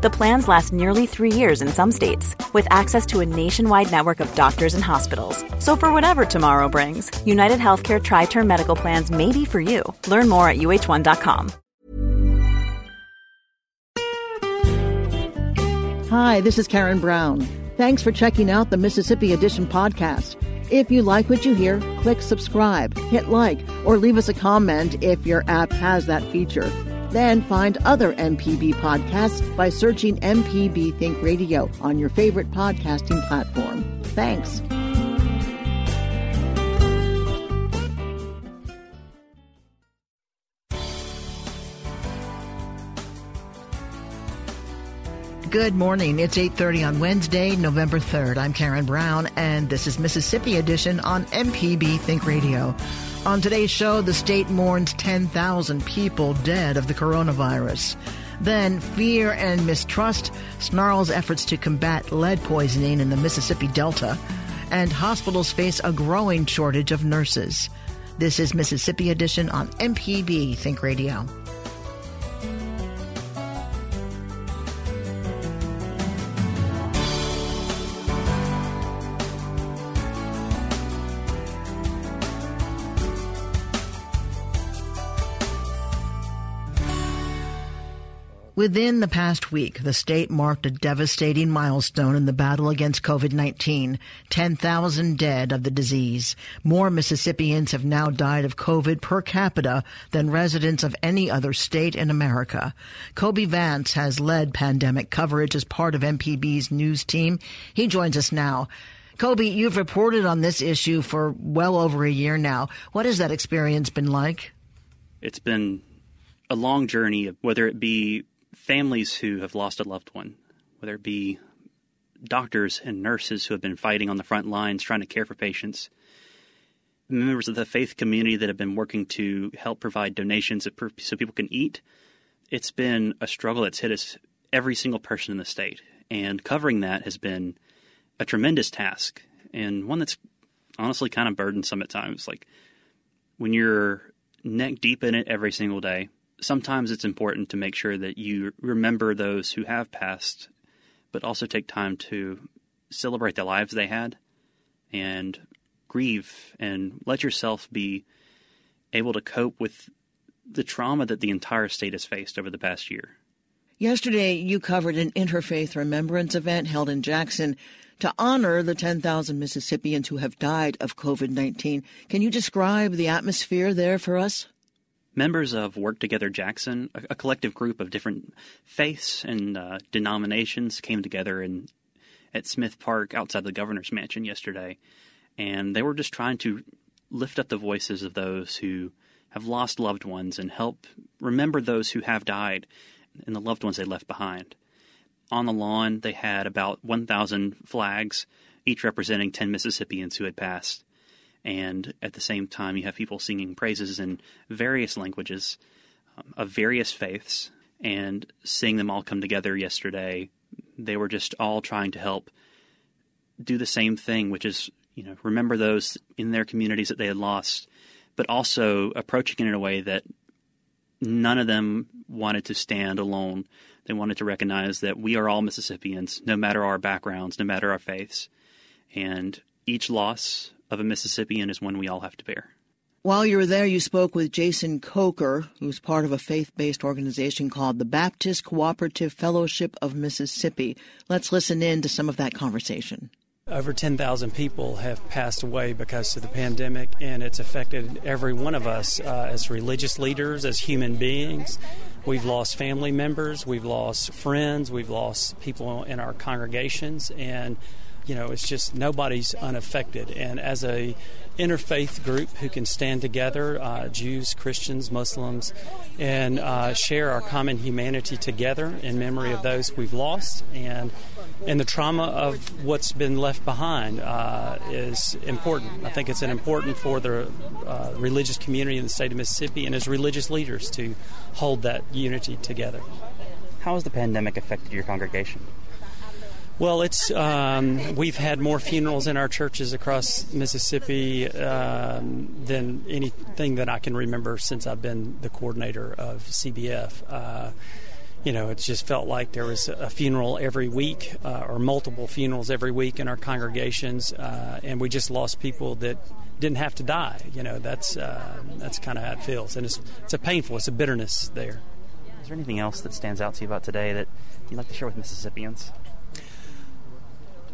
The plans last nearly three years in some states, with access to a nationwide network of doctors and hospitals. So, for whatever tomorrow brings, United Healthcare Tri Term Medical Plans may be for you. Learn more at uh1.com. Hi, this is Karen Brown. Thanks for checking out the Mississippi Edition podcast. If you like what you hear, click subscribe, hit like, or leave us a comment if your app has that feature. Then find other MPB podcasts by searching MPB Think Radio on your favorite podcasting platform. Thanks. Good morning. It's 8:30 on Wednesday, November 3rd. I'm Karen Brown and this is Mississippi Edition on MPB Think Radio. On today's show, the state mourns 10,000 people dead of the coronavirus. Then, fear and mistrust snarls efforts to combat lead poisoning in the Mississippi Delta, and hospitals face a growing shortage of nurses. This is Mississippi Edition on MPB Think Radio. Within the past week, the state marked a devastating milestone in the battle against COVID-19. 10,000 dead of the disease. More Mississippians have now died of COVID per capita than residents of any other state in America. Kobee Vance has led pandemic coverage as part of MPB's news team. He joins us now. Kobee, you've reported on this issue for well over a year now. What has that experience been like? It's been a long journey, whether it be families who have lost a loved one, whether it be doctors and nurses who have been fighting on the front lines trying to care for patients, members of the faith community that have been working to help provide donations so people can eat. It's been a struggle that's hit us, every single person in the state. And covering that has been a tremendous task and one that's honestly kind of burdensome at times. Like when you're neck deep in it every single day, sometimes it's important to make sure that you remember those who have passed, but also take time to celebrate the lives they had and grieve and let yourself be able to cope with the trauma that the entire state has faced over the past year. Yesterday, you covered an interfaith remembrance event held in Jackson to honor the 10,000 Mississippians who have died of COVID 19. Can you describe the atmosphere there for us? Members of Work Together Jackson, a, a collective group of different faiths and uh, denominations, came together in at Smith Park outside the governor's mansion yesterday, and they were just trying to lift up the voices of those who have lost loved ones and help remember those who have died and the loved ones they left behind. On the lawn, they had about 1,000 flags, each representing 10 Mississippians who had passed and at the same time you have people singing praises in various languages um, of various faiths. And seeing them all come together yesterday they were just all trying to help do the same thing which is you know remember those in their communities that they had lost but also approaching it in a way that none of them wanted to stand alone. They wanted to recognize that we are all Mississippians no matter our backgrounds no matter our faiths. And each loss of a Mississippian is one we all have to bear. While you were there, you spoke with Jason Coker, who's part of a faith based organization called the Baptist Cooperative Fellowship of Mississippi. Let's listen in to some of that conversation. Over 10,000 people have passed away because of the pandemic, and it's affected every one of us uh, as religious leaders, as human beings. We've lost family members, we've lost friends, we've lost people in our congregations, and you know, it's just nobody's unaffected. And as a interfaith group who can stand together, uh, Jews, Christians, Muslims, and uh, share our common humanity together in memory of those we've lost and and the trauma of what's been left behind uh, is important. I think it's important for the uh, religious community in the state of Mississippi and as religious leaders to hold that unity together. How has the pandemic affected your congregation? Well, it's um, we've had more funerals in our churches across Mississippi um, than anything that I can remember since I've been the coordinator of CBF. Uh, you know, it just felt like there was a funeral every week uh, or multiple funerals every week in our congregations, uh, and we just lost people that didn't have to die. You know, that's uh, that's kind of how it feels, and it's it's a painful, it's a bitterness there. Is there anything else that stands out to you about today that you'd like to share with Mississippians?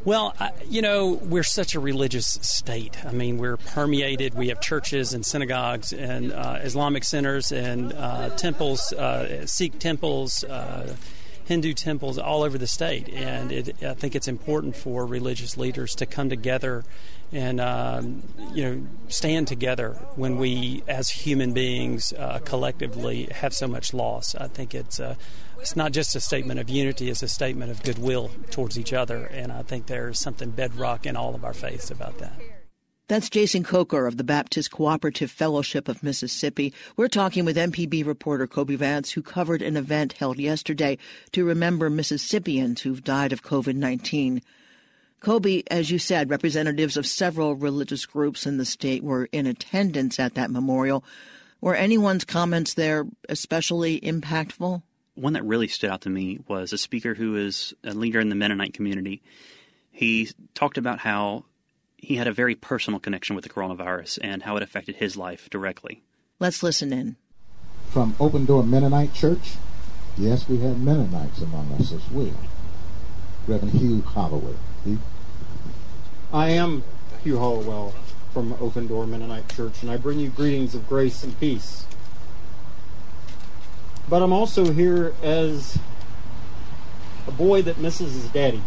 Well, you know, we're such a religious state. I mean, we're permeated. We have churches and synagogues and uh, Islamic centers and uh, temples, uh, Sikh temples, uh, Hindu temples all over the state. And it, I think it's important for religious leaders to come together and um, you know stand together when we, as human beings, uh, collectively have so much loss. I think it's uh, it's not just a statement of unity, it's a statement of goodwill towards each other. And I think there's something bedrock in all of our faiths about that. That's Jason Coker of the Baptist Cooperative Fellowship of Mississippi. We're talking with MPB reporter Kobee Vance, who covered an event held yesterday to remember Mississippians who've died of COVID 19. Kobee, as you said, representatives of several religious groups in the state were in attendance at that memorial. Were anyone's comments there especially impactful? One that really stood out to me was a speaker who is a leader in the Mennonite community. He talked about how he had a very personal connection with the coronavirus and how it affected his life directly. Let's listen in. From Open Door Mennonite Church, yes, we have Mennonites among us as well. Reverend Hugh Holloway. Hugh? I am Hugh Hollowell from Open Door Mennonite Church, and I bring you greetings of grace and peace but I'm also here as a boy that misses his daddy.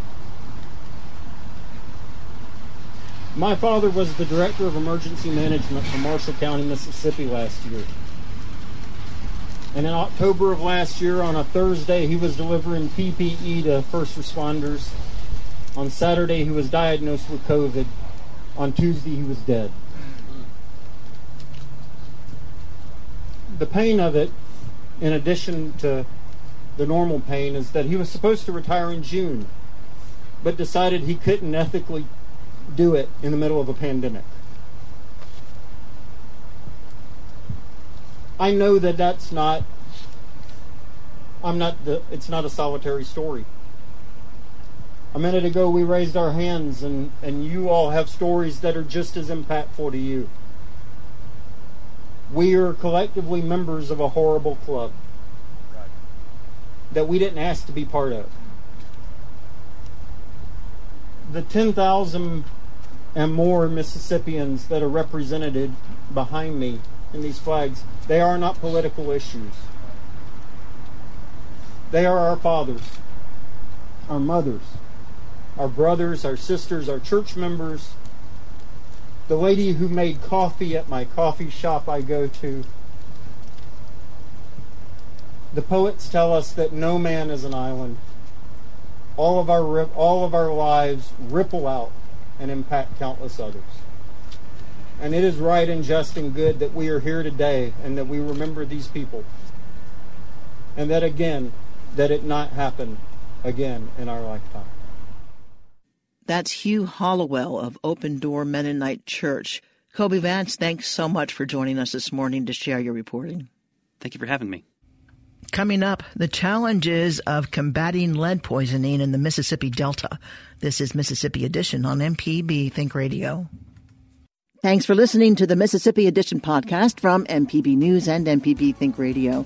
My father was the director of emergency management for Marshall County, Mississippi last year. And in October of last year, on a Thursday, he was delivering PPE to first responders. On Saturday, he was diagnosed with COVID. On Tuesday, he was dead. The pain of it in addition to the normal pain, is that he was supposed to retire in June, but decided he couldn't ethically do it in the middle of a pandemic. I know that that's not I'm not the it's not a solitary story. A minute ago we raised our hands and and you all have stories that are just as impactful to you. We are collectively members of a horrible club that we didn't ask to be part of. The 10,000 and more Mississippians that are represented behind me in these flags, they are not political issues. They are our fathers, our mothers, our brothers, our sisters, our church members, the lady who made coffee at my coffee shop I go to. The poets tell us that no man is an island. All of our all of our lives ripple out and impact countless others. And it is right and just and good that we are here today and that we remember these people. And that again, that it not happen again in our lifetime. That's Hugh Hollowell of Open Door Mennonite Church. Kobee Vance, thanks so much for joining us this morning to share your reporting. Thank you for having me. Coming up, the challenges of combating lead poisoning in the Mississippi Delta. This is Mississippi Edition on MPB Think Radio. Thanks for listening to the Mississippi Edition podcast from MPB News and MPB Think Radio.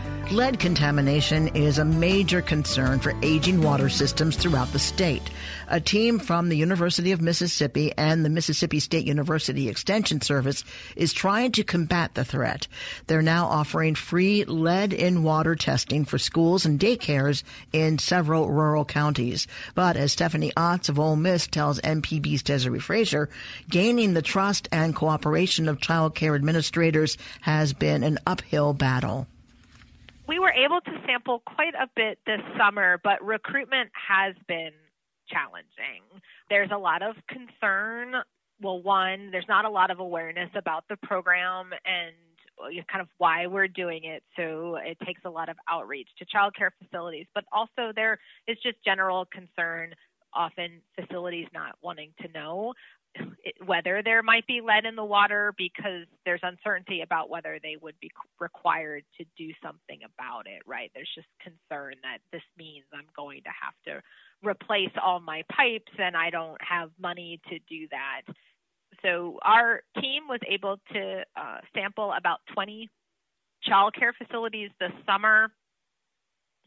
Lead contamination is a major concern for aging water systems throughout the state. A team from the University of Mississippi and the Mississippi State University Extension Service is trying to combat the threat. They're now offering free lead in water testing for schools and daycares in several rural counties. But as Stephanie Otts of Ole Miss tells MPB's Desare Frazier, gaining the trust and cooperation of child care administrators has been an uphill battle we were able to sample quite a bit this summer, but recruitment has been challenging. There's a lot of concern. Well, one, there's not a lot of awareness about the program and uh, kind of why we're doing it. So it takes a lot of outreach to child care facilities, but also there is just general concern, often facilities not wanting to know whether there might be lead in the water because there's uncertainty about whether they would be required to do something about it, right? There's just concern that this means I'm going to have to replace all my pipes and I don't have money to do that. So our team was able to uh, sample about 20 child care facilities this summer,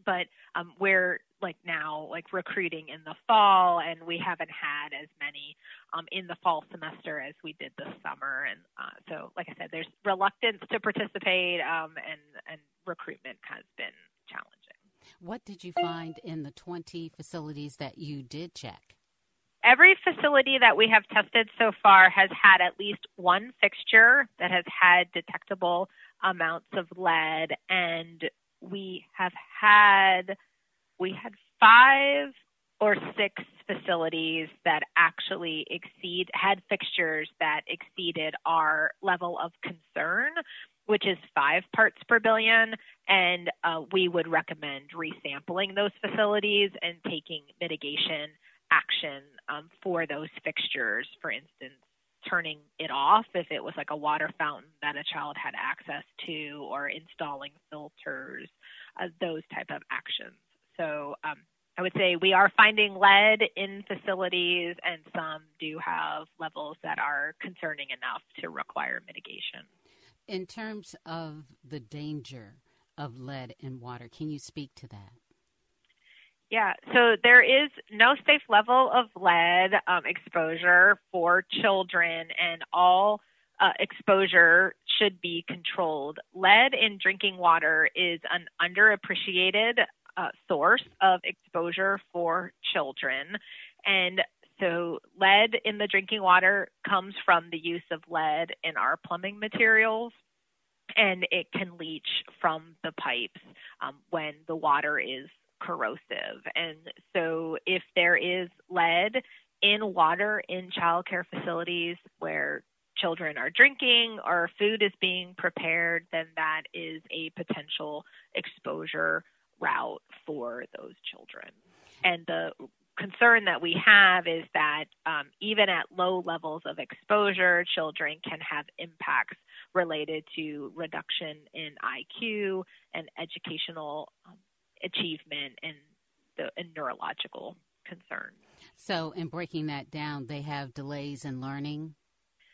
but um, we're like now like recruiting in the fall and we haven't had as many um, in the fall semester as we did this summer. And uh, so like i said there's reluctance to participate um, and and recruitment has been challenging. What did you find in the 20 facilities that you did check? Every facility that we have tested so far has had at least one fixture that has had detectable amounts of lead and we have had we had five or six facilities that actually exceed had fixtures that exceeded our level of concern which is five parts per billion. And uh, we would recommend resampling those facilities and taking mitigation action um, for those fixtures. For instance turning it off if it was like a water fountain that a child had access to or installing filters uh, those type of actions so um, I would say we are finding lead in facilities, and some do have levels that are concerning enough to require mitigation. In terms of the danger of lead in water, can you speak to that? Yeah, so there is no safe level of lead um, exposure for children, and all uh, exposure should be controlled. Lead in drinking water is an underappreciated uh, source of exposure for children. And so, lead in the drinking water comes from the use of lead in our plumbing materials, and it can leach from the pipes um, when the water is corrosive. And so, if there is lead in water in child care facilities where children are drinking or food is being prepared, then that is a potential exposure route for those children. And the concern that we have is that um, even at low levels of exposure, children can have impacts related to reduction in IQ and educational um, achievement and the and neurological concerns. So, in breaking that down, they have delays in learning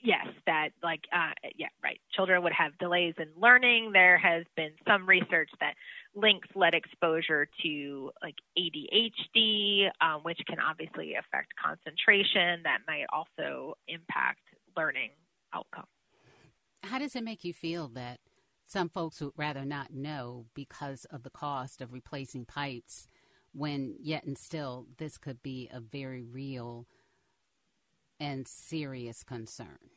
yes, that like uh, yeah, right. Children would have delays in learning. There has been some research that links lead exposure to like ADHD, um, which can obviously affect concentration. That might also impact learning outcome. How does it make you feel that some folks would rather not know because of the cost of replacing pipes, when yet and still this could be a very real and serious concern?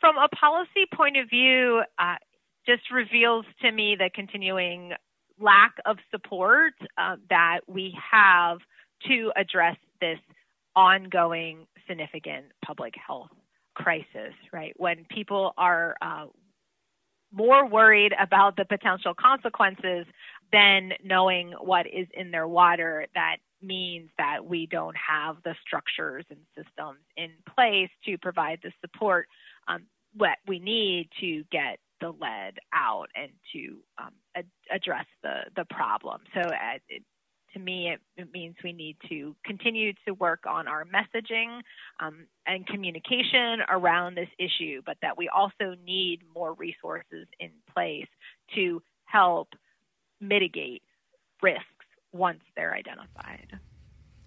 From a policy point of view, uh, just reveals to me the continuing lack of support uh, that we have to address this ongoing significant public health crisis, right? When people are uh, more worried about the potential consequences than knowing what is in their water, that means that we don't have the structures and systems in place to provide the support um, what we need to get the lead out and to um, ad- address the, the problem. So uh, it, to me, it, it, means we need to continue to work on our messaging um, and communication around this issue, but that we also need more resources in place to help mitigate risks once they're identified.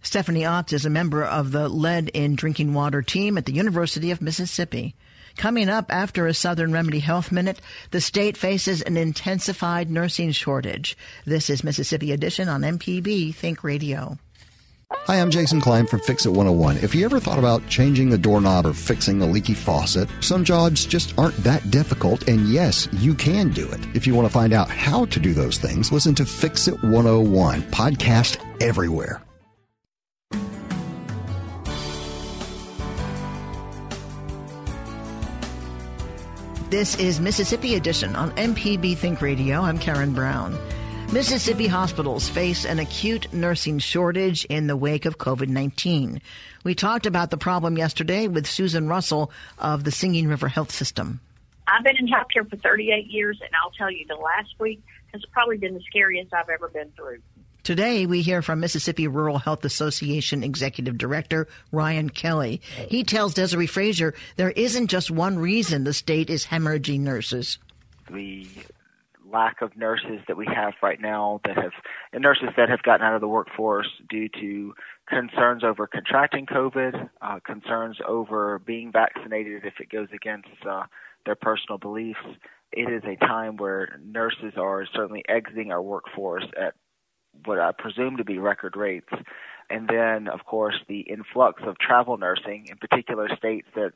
Stephanie Otts is a member of the Lead in Drinking Water team at the University of Mississippi. Coming up after a Southern Remedy Health Minute, the state faces an intensified nursing shortage. This is Mississippi Edition on MPB Think Radio. Hi, I'm Jason Klein from Fix It 101. If you ever thought about changing the doorknob or fixing a leaky faucet, some jobs just aren't that difficult, and yes, you can do it. If you want to find out how to do those things, listen to Fix It 101, podcast everywhere. This is Mississippi Edition on MPB Think Radio. I'm Karen Brown. Mississippi hospitals face an acute nursing shortage in the wake of COVID-19. We talked about the problem yesterday with Susan Russell of the Singing River Health System. I've been in healthcare for 38 years, and I'll tell you, the last week has probably been the scariest I've ever been through. Today, we hear from Mississippi Rural Health Association Executive Director Ryan Kelly. He tells Desare Frazier there isn't just one reason the state is hemorrhaging nurses. The lack of nurses that we have right now that have, nurses that have gotten out of the workforce due to concerns over contracting COVID, uh, concerns over being vaccinated if it goes against uh, their personal beliefs. It is a time where nurses are certainly exiting our workforce at what I presume to be record rates. And then, of course, the influx of travel nursing, in particular states that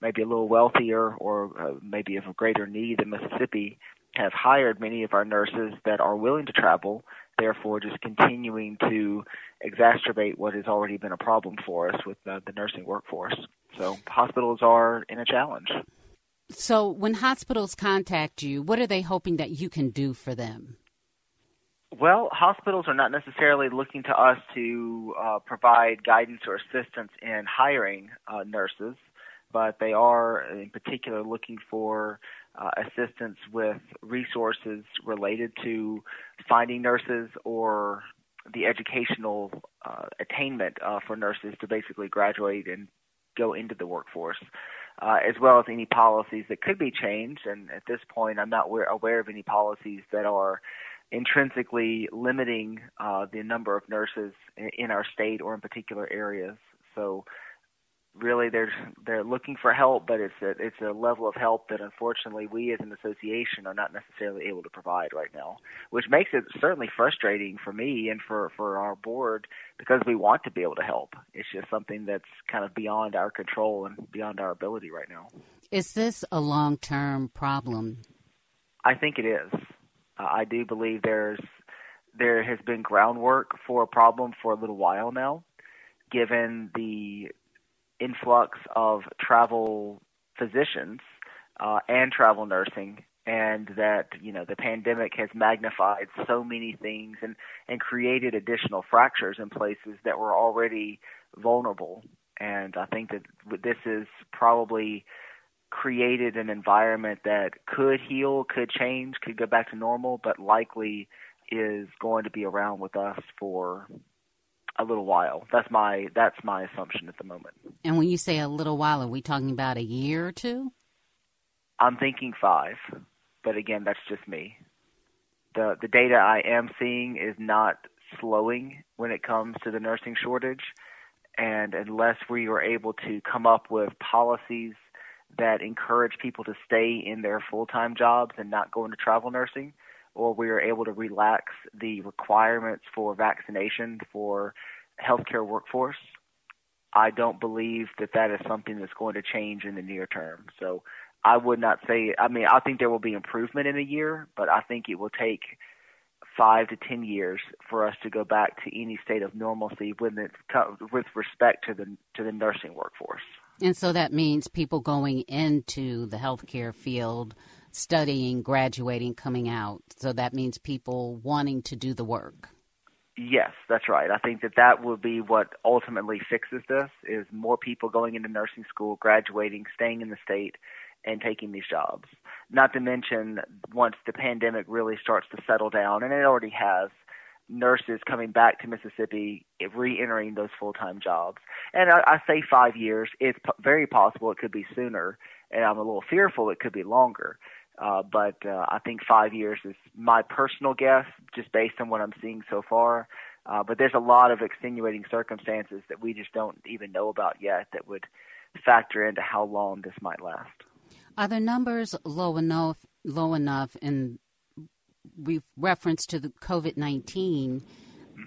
may be a little wealthier or uh, maybe of a greater need than Mississippi, have hired many of our nurses that are willing to travel, therefore, just continuing to exacerbate what has already been a problem for us with uh, the nursing workforce. So, hospitals are in a challenge. So, when hospitals contact you, what are they hoping that you can do for them? Well, hospitals are not necessarily looking to us to uh, provide guidance or assistance in hiring uh, nurses, but they are in particular looking for uh, assistance with resources related to finding nurses or the educational uh, attainment uh, for nurses to basically graduate and go into the workforce. Uh, as well as any policies that could be changed. And at this point, I'm not aware, aware of any policies that are intrinsically limiting uh, the number of nurses in our state or in particular areas. So really they're they're looking for help, but it's a it's a level of help that unfortunately we as an association are not necessarily able to provide right now, which makes it certainly frustrating for me and for for our board because we want to be able to help. It's just something that's kind of beyond our control and beyond our ability right now. Is this a long term problem? I think it is. I do believe there's there has been groundwork for a problem for a little while now, given the influx of travel physicians uh, and travel nursing, and that you know the pandemic has magnified so many things and and created additional fractures in places that were already vulnerable. And I think that this is probably created an environment that could heal, could change, could go back to normal, but likely is going to be around with us for a little while. That's my that's my assumption at the moment. And when you say a little while, are we talking about a year or two? I'm thinking 5, but again, that's just me. The the data I am seeing is not slowing when it comes to the nursing shortage and unless we are able to come up with policies that encourage people to stay in their full-time jobs and not go into travel nursing, or we are able to relax the requirements for vaccination for healthcare workforce, I don't believe that that is something that's going to change in the near term. So I would not say. I mean, I think there will be improvement in a year, but I think it will take five to ten years for us to go back to any state of normalcy with with respect to the to the nursing workforce. And so that means people going into the healthcare field, studying, graduating, coming out. So that means people wanting to do the work. Yes, that's right. I think that that will be what ultimately fixes this is more people going into nursing school, graduating, staying in the state and taking these jobs. Not to mention once the pandemic really starts to settle down and it already has, nurses coming back to Mississippi, re-entering those full-time jobs. And I, I say five years. It's p- very possible it could be sooner, and I'm a little fearful it could be longer. Uh, but uh, I think five years is my personal guess, just based on what I'm seeing so far. Uh, but there's a lot of extenuating circumstances that we just don't even know about yet that would factor into how long this might last. Are the numbers low enough, low enough in we reference to the COVID nineteen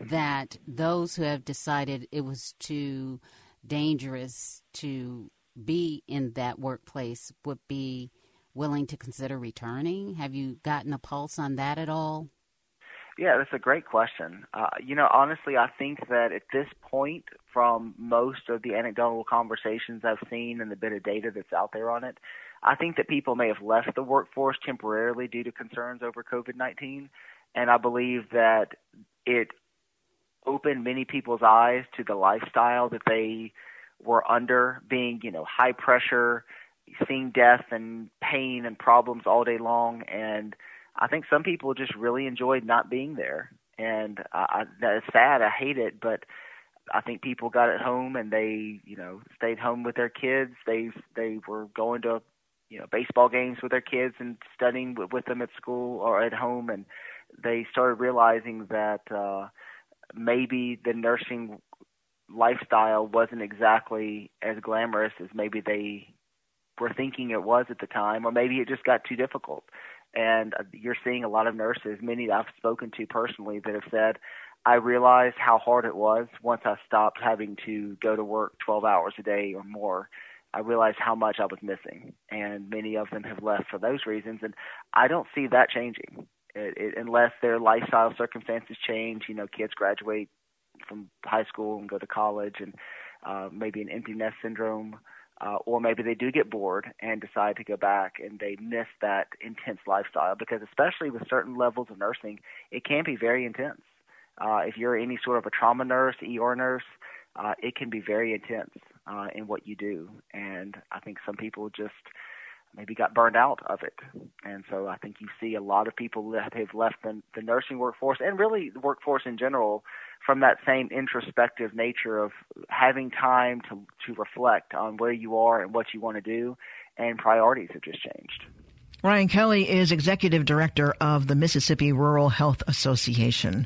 that those who have decided it was too dangerous to be in that workplace would be willing to consider returning? Have you gotten a pulse on that at all? Yeah, that's a great question. Uh, you know, honestly, I think that at this point, from most of the anecdotal conversations I've seen and the bit of data that's out there on it, I think that people may have left the workforce temporarily due to concerns over COVID 19. And I believe that it opened many people's eyes to the lifestyle that they were under, being, you know, high pressure, seeing death and pain and problems all day long. And I think some people just really enjoyed not being there, and I, I, that is sad. I hate it, but I think people got at home and they, you know, stayed home with their kids. They they were going to, you know, baseball games with their kids and studying with, with them at school or at home, and they started realizing that uh, maybe the nursing lifestyle wasn't exactly as glamorous as maybe they were thinking it was at the time, or maybe it just got too difficult. And uh, you're seeing a lot of nurses, many that I've spoken to personally, that have said, I realized how hard it was once I stopped having to go to work 12 hours a day or more. I realized how much I was missing, and many of them have left for those reasons. And I don't see that changing it, it, unless their lifestyle circumstances change. You know, kids graduate from high school and go to college, and uh, maybe an empty nest syndrome uh, or maybe they do get bored and decide to go back and they miss that intense lifestyle because especially with certain levels of nursing it can be very intense uh, if you're any sort of a trauma nurse er nurse uh, it can be very intense uh, in what you do and i think some people just maybe got burned out of it and so i think you see a lot of people that have left the, the nursing workforce and really the workforce in general from that same introspective nature of having time to to reflect on where you are and what you want to do, and priorities have just changed. Ryan Kelly is executive director of the Mississippi Rural Health Association.